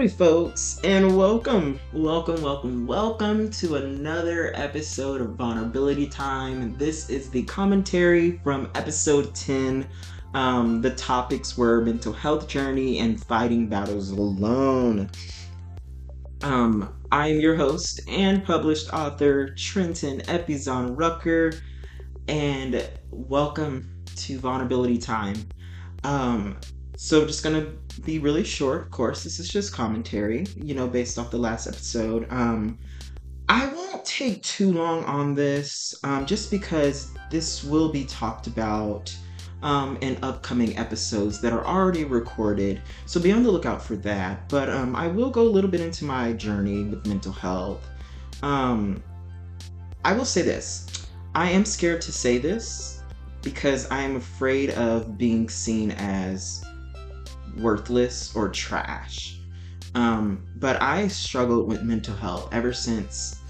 Howdy, folks, and welcome, welcome, welcome, welcome to another episode of Vulnerability Time. This is the commentary from episode 10. Um, the topics were mental health journey and fighting battles alone. Um, I am your host and published author, Trenton Epizon Rucker, and welcome to Vulnerability Time. Um, so just gonna be really short, of course. This is just commentary, you know, based off the last episode. Um, I won't take too long on this, um, just because this will be talked about um, in upcoming episodes that are already recorded. So be on the lookout for that. But um, I will go a little bit into my journey with mental health. Um, I will say this I am scared to say this because I am afraid of being seen as worthless or trash. Um, but I struggled with mental health ever since.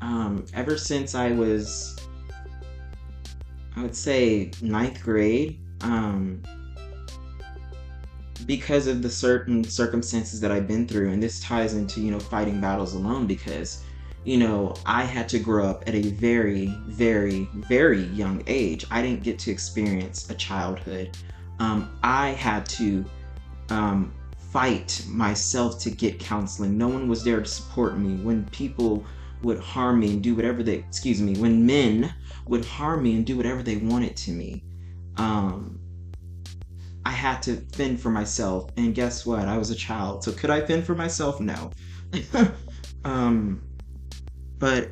Um, ever since I was, I would say, ninth grade. Um, because of the certain circumstances that I've been through, and this ties into you know fighting battles alone because you know, I had to grow up at a very, very, very young age. I didn't get to experience a childhood um, I had to um, fight myself to get counseling. No one was there to support me when people would harm me and do whatever they, excuse me, when men would harm me and do whatever they wanted to me. Um, I had to fend for myself. And guess what? I was a child. So could I fend for myself? No. um, but,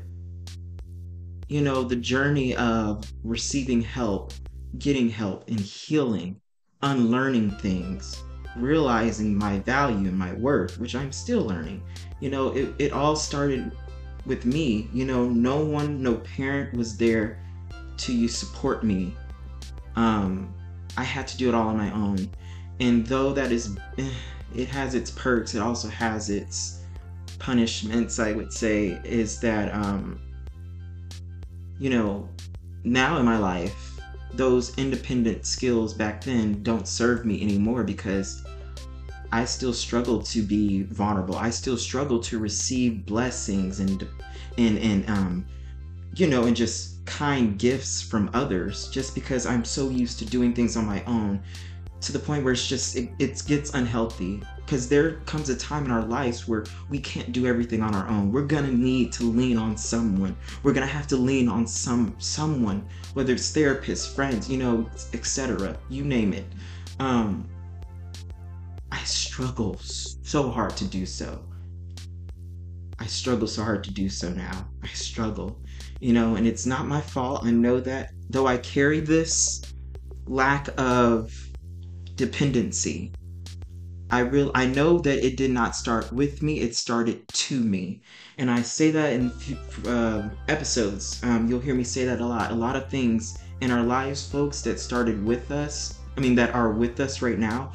you know, the journey of receiving help, getting help, and healing unlearning things, realizing my value and my worth, which I'm still learning. You know, it, it all started with me. You know, no one, no parent was there to support me. Um, I had to do it all on my own. And though that is, it has its perks, it also has its punishments, I would say, is that, um, you know, now in my life, those independent skills back then don't serve me anymore because I still struggle to be vulnerable. I still struggle to receive blessings and and and um you know and just kind gifts from others just because I'm so used to doing things on my own to the point where it's just it, it gets unhealthy because there comes a time in our lives where we can't do everything on our own. We're gonna need to lean on someone. We're gonna have to lean on some someone whether it's therapists friends you know etc you name it. Um i struggle so hard to do so. I struggle so hard to do so now. I struggle you know and it's not my fault. I know that though i carry this lack of dependency I real I know that it did not start with me; it started to me, and I say that in uh, episodes. Um, you'll hear me say that a lot. A lot of things in our lives, folks, that started with us. I mean, that are with us right now.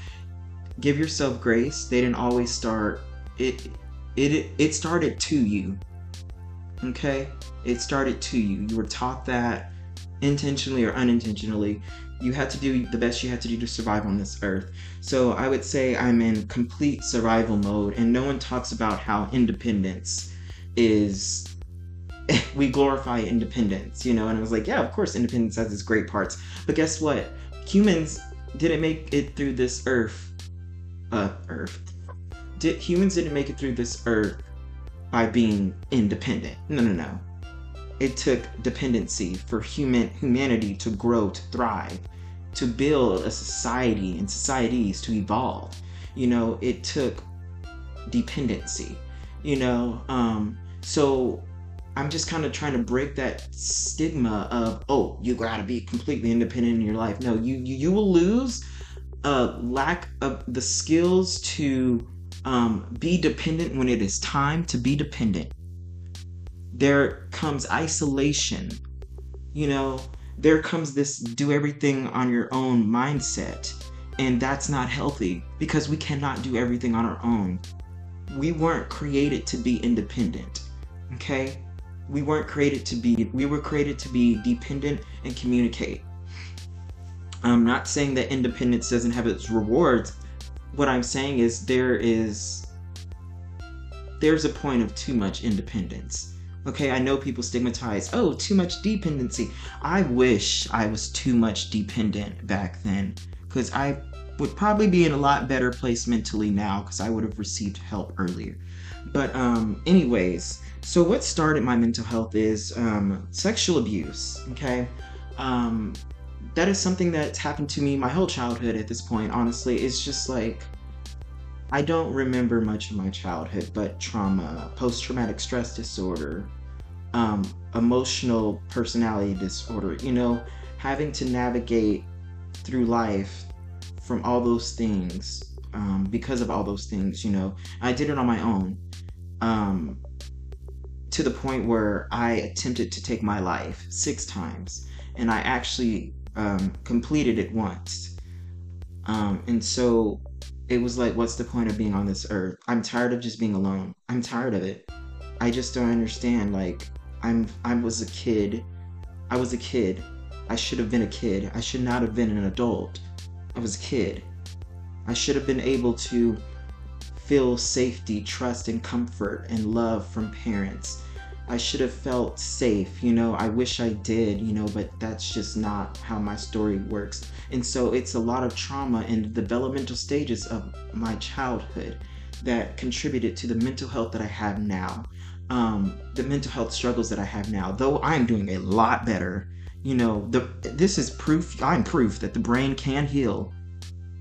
Give yourself grace. They didn't always start. It it it started to you. Okay, it started to you. You were taught that intentionally or unintentionally you had to do the best you had to do to survive on this earth. So I would say I'm in complete survival mode, and no one talks about how independence is. we glorify independence, you know, and I was like, yeah, of course, independence has its great parts. But guess what? Humans didn't make it through this earth. Uh, earth. Did humans didn't make it through this earth by being independent? No, no, no it took dependency for human humanity to grow to thrive to build a society and societies to evolve. You know, it took dependency, you know. Um, so I'm just kind of trying to break that stigma of, oh, you gotta be completely independent in your life. No, you you, you will lose a lack of the skills to um, be dependent when it is time to be dependent. There comes isolation, you know, there comes this do everything on your own mindset. And that's not healthy because we cannot do everything on our own. We weren't created to be independent, okay? We weren't created to be, we were created to be dependent and communicate. I'm not saying that independence doesn't have its rewards. what I'm saying is there is there's a point of too much independence. Okay, I know people stigmatize, oh, too much dependency. I wish I was too much dependent back then because I would probably be in a lot better place mentally now because I would have received help earlier. But, um, anyways, so what started my mental health is um, sexual abuse. Okay, um, that is something that's happened to me my whole childhood at this point. Honestly, it's just like I don't remember much of my childhood, but trauma, post traumatic stress disorder, um, emotional personality disorder, you know, having to navigate through life from all those things um, because of all those things, you know, I did it on my own um, to the point where I attempted to take my life six times and I actually um, completed it once. Um, and so it was like, what's the point of being on this earth? I'm tired of just being alone. I'm tired of it. I just don't understand. Like, I'm, I was a kid. I was a kid. I should have been a kid. I should not have been an adult. I was a kid. I should have been able to feel safety, trust, and comfort and love from parents. I should have felt safe, you know. I wish I did, you know, but that's just not how my story works. And so it's a lot of trauma in the developmental stages of my childhood that contributed to the mental health that I have now. Um, the mental health struggles that I have now, though I'm doing a lot better. You know, the this is proof. I'm proof that the brain can heal.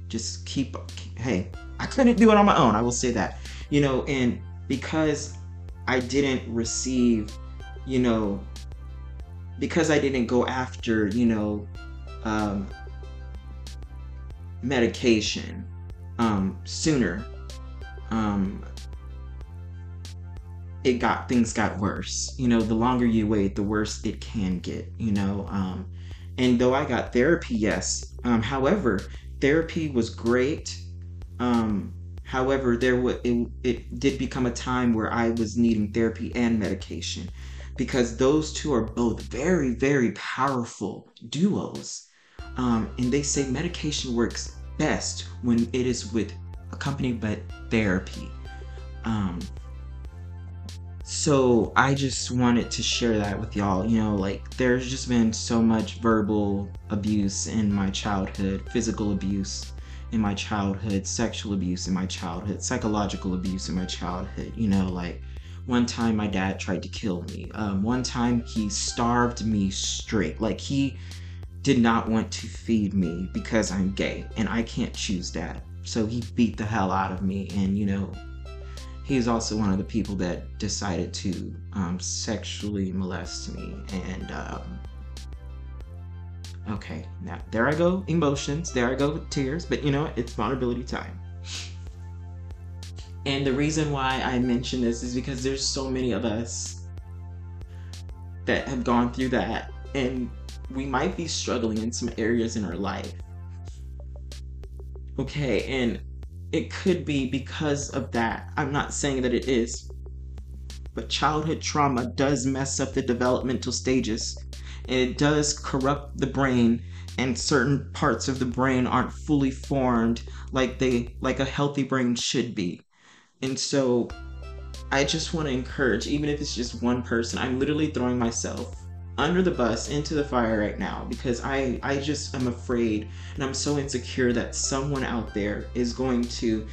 Just keep. Hey, I couldn't do it on my own. I will say that. You know, and because I didn't receive, you know, because I didn't go after, you know, um, medication um, sooner, um, it got things got worse. You know, the longer you wait, the worse it can get. You know, um, and though I got therapy, yes. Um, however, therapy was great. Um, However, there w- it, it did become a time where I was needing therapy and medication because those two are both very, very powerful duos. Um, and they say medication works best when it is with accompanied by therapy. Um, so I just wanted to share that with y'all. You know, like there's just been so much verbal abuse in my childhood, physical abuse, in my childhood, sexual abuse in my childhood, psychological abuse in my childhood. You know, like one time my dad tried to kill me. Um, one time he starved me straight. Like he did not want to feed me because I'm gay and I can't choose that. So he beat the hell out of me. And, you know, he he's also one of the people that decided to um, sexually molest me. And, um, Okay, now there I go, emotions. There I go with tears. But you know? It's vulnerability time. And the reason why I mention this is because there's so many of us that have gone through that, and we might be struggling in some areas in our life. Okay, and it could be because of that. I'm not saying that it is, but childhood trauma does mess up the developmental stages it does corrupt the brain and certain parts of the brain aren't fully formed like they like a healthy brain should be. And so I just want to encourage even if it's just one person, I'm literally throwing myself under the bus into the fire right now because I I just am afraid and I'm so insecure that someone out there is going to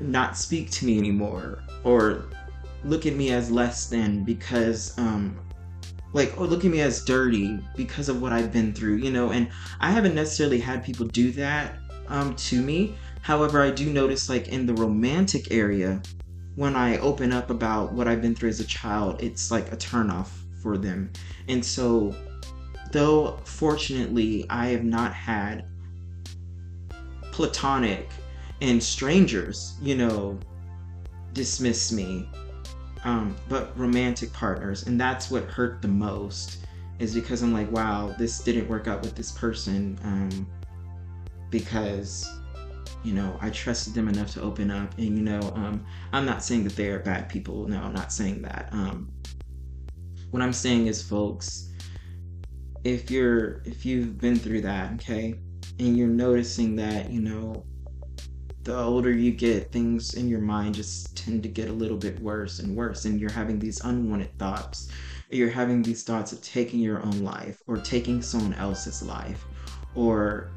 not speak to me anymore or look at me as less than because um like oh look at me as dirty because of what I've been through, you know, and I haven't necessarily had people do that um to me. However, I do notice like in the romantic area when I open up about what I've been through as a child, it's like a turnoff for them. And so though fortunately I have not had platonic and strangers, you know, dismiss me um, but romantic partners, and that's what hurt the most. Is because I'm like, wow, this didn't work out with this person, um, because you know I trusted them enough to open up, and you know, um, I'm not saying that they are bad people. No, I'm not saying that. Um, what I'm saying is, folks, if you're if you've been through that, okay, and you're noticing that you know the older you get, things in your mind just tend to get a little bit worse and worse, and you're having these unwanted thoughts. You're having these thoughts of taking your own life or taking someone else's life, or,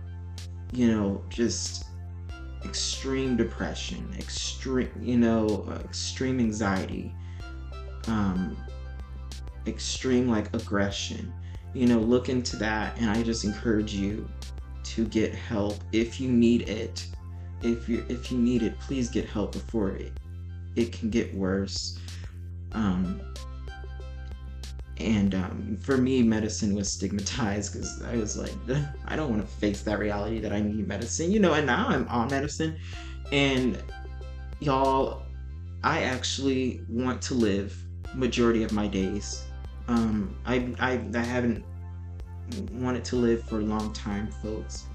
you know, just extreme depression, extreme, you know, extreme anxiety, um, extreme like aggression. You know, look into that, and I just encourage you to get help if you need it. If you if you need it, please get help before it it can get worse. Um, and um, for me, medicine was stigmatized because I was like, I don't want to face that reality that I need medicine, you know. And now I'm on medicine, and y'all, I actually want to live majority of my days. Um, I, I I haven't wanted to live for a long time, folks.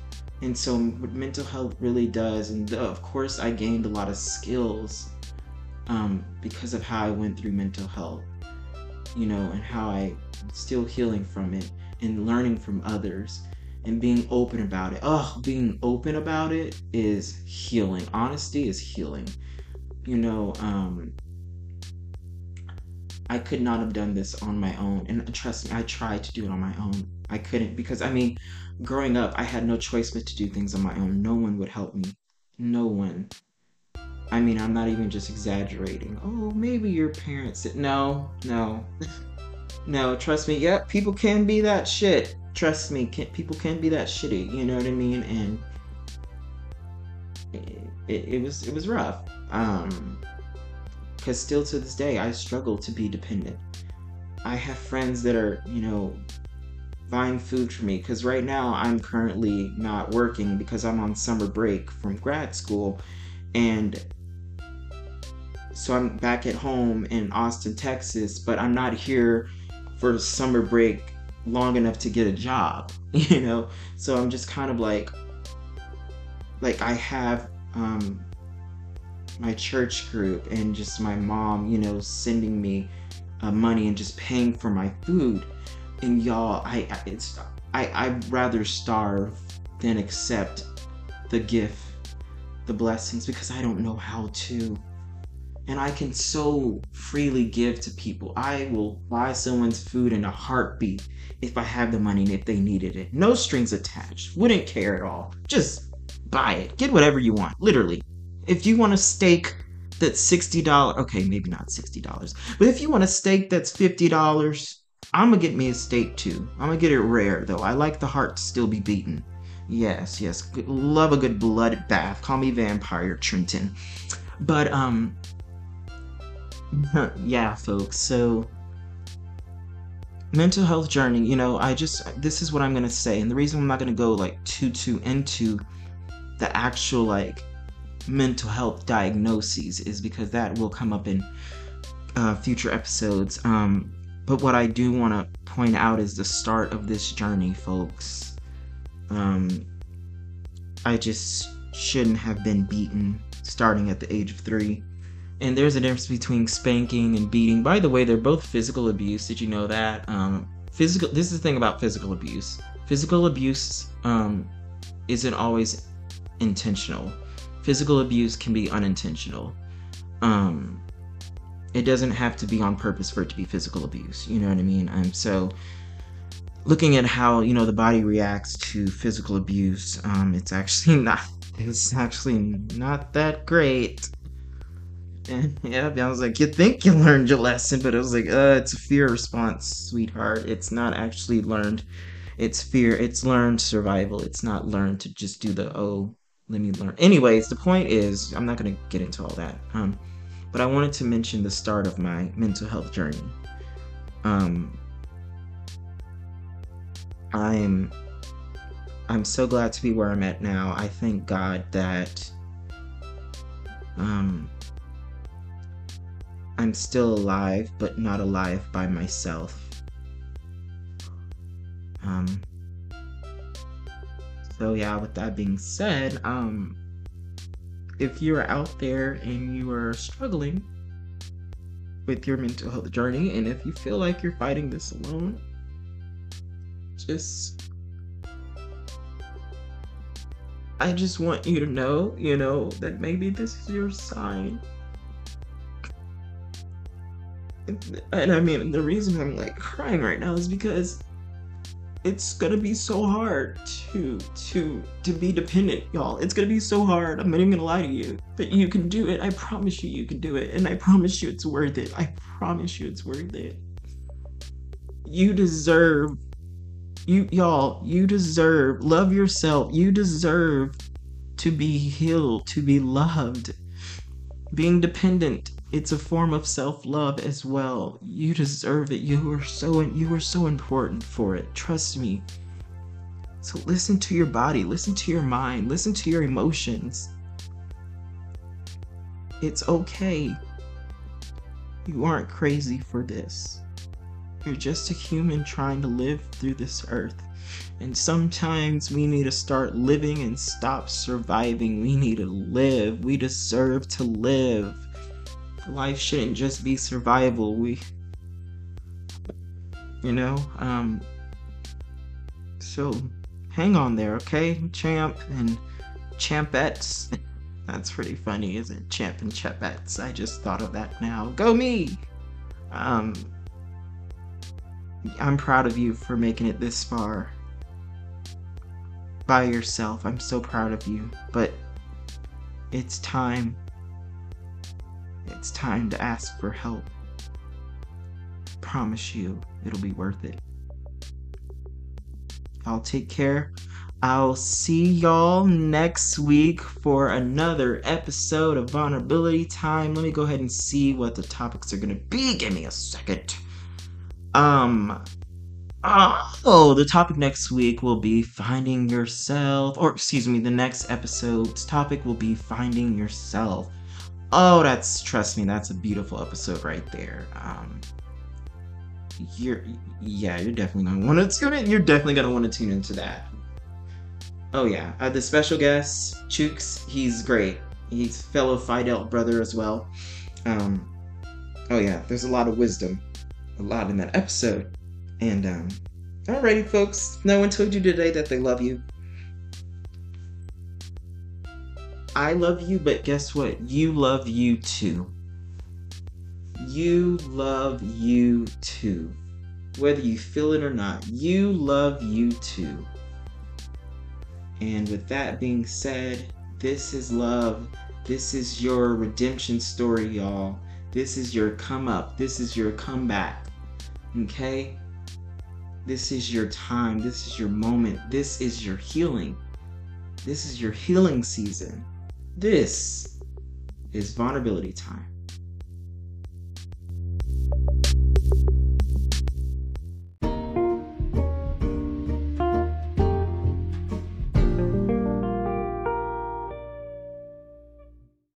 And so, what mental health really does, and of course, I gained a lot of skills um, because of how I went through mental health, you know, and how I still healing from it and learning from others and being open about it. Oh, being open about it is healing. Honesty is healing. You know, um, I could not have done this on my own. And trust me, I tried to do it on my own. I couldn't because I mean, growing up, I had no choice but to do things on my own. No one would help me. No one. I mean, I'm not even just exaggerating. Oh, maybe your parents. No, no, no. Trust me. Yep, people can be that shit. Trust me. Can, people can be that shitty. You know what I mean? And it, it, it was it was rough. Um, because still to this day, I struggle to be dependent. I have friends that are, you know, buying food for me because right now I'm currently not working because I'm on summer break from grad school and so I'm back at home in Austin, Texas, but I'm not here for summer break long enough to get a job, you know? So I'm just kind of like like I have um my church group and just my mom, you know, sending me uh, money and just paying for my food. And y'all, I it's I I'd rather starve than accept the gift, the blessings because I don't know how to and I can so freely give to people. I will buy someone's food in a heartbeat if I have the money and if they needed it. No strings attached. Wouldn't care at all. Just buy it. Get whatever you want. Literally. If you want a steak that's $60, okay, maybe not $60, but if you want a steak that's $50, I'm gonna get me a steak too. I'm gonna get it rare though. I like the heart to still be beaten. Yes, yes. Love a good blood bath. Call me Vampire Trenton. But, um, yeah, folks. So, mental health journey, you know, I just, this is what I'm to say. And the reason I'm not to go like too, too into the actual like mental health diagnoses is because that will come up in uh, future episodes. Um, but what I do want to point out is the start of this journey, folks. Um, I just shouldn't have been beaten starting at the age of three. And there's a difference between spanking and beating. By the way, they're both physical abuse. Did you know that? Um, physical. This is the thing about physical abuse. Physical abuse um, isn't always intentional. Physical abuse can be unintentional. Um, it doesn't have to be on purpose for it to be physical abuse. You know what I mean? Um, so looking at how you know the body reacts to physical abuse, um, it's actually not. It's actually not that great. And yeah, I was like, you think you learned your lesson, but it was like, uh, it's a fear response, sweetheart. It's not actually learned. It's fear. It's learned survival. It's not learned to just do the oh, let me learn. Anyways, the point is, I'm not gonna get into all that. Um, but I wanted to mention the start of my mental health journey. Um, I'm I'm so glad to be where I'm at now. I thank God that um I'm still alive, but not alive by myself. Um, so yeah, with that being said, um, if you're out there and you are struggling with your mental health journey, and if you feel like you're fighting this alone, just I just want you to know, you know, that maybe this is your sign. And I mean, the reason I'm like crying right now is because it's gonna be so hard to to to be dependent, y'all. It's gonna be so hard. I'm not even gonna lie to you. But you can do it. I promise you you can do it. And I promise you it's worth it. I promise you it's worth it. You deserve you y'all, you deserve love yourself. You deserve to be healed, to be loved. Being dependent, it's a form of self-love as well. You deserve it. You are so you are so important for it. Trust me. So listen to your body, listen to your mind, listen to your emotions. It's okay. You aren't crazy for this. You're just a human trying to live through this earth. And sometimes we need to start living and stop surviving. We need to live. We deserve to live. Life shouldn't just be survival. We, you know, um, so hang on there, okay, champ and champettes. That's pretty funny, isn't it? Champ and champettes. I just thought of that now. Go me! Um, I'm proud of you for making it this far by yourself. I'm so proud of you. But it's time. It's time to ask for help. Promise you, it'll be worth it. I'll take care. I'll see y'all next week for another episode of Vulnerability Time. Let me go ahead and see what the topics are going to be. Give me a second. Um, oh, the topic next week will be finding yourself, or excuse me, the next episode's topic will be finding yourself. Oh, that's trust me, that's a beautiful episode right there. Um, you're yeah, you're definitely gonna want to tune in. You're definitely gonna want to tune into that. Oh yeah, uh, the special guest Chooks, he's great. He's fellow Fidel brother as well. Um, oh yeah, there's a lot of wisdom a lot in that episode. And um, alrighty, folks. No one told you today that they love you. I love you, but guess what? You love you too. You love you too. Whether you feel it or not, you love you too. And with that being said, this is love. This is your redemption story, y'all. This is your come up. This is your comeback. Okay? This is your time. This is your moment. This is your healing. This is your healing season. This is vulnerability time.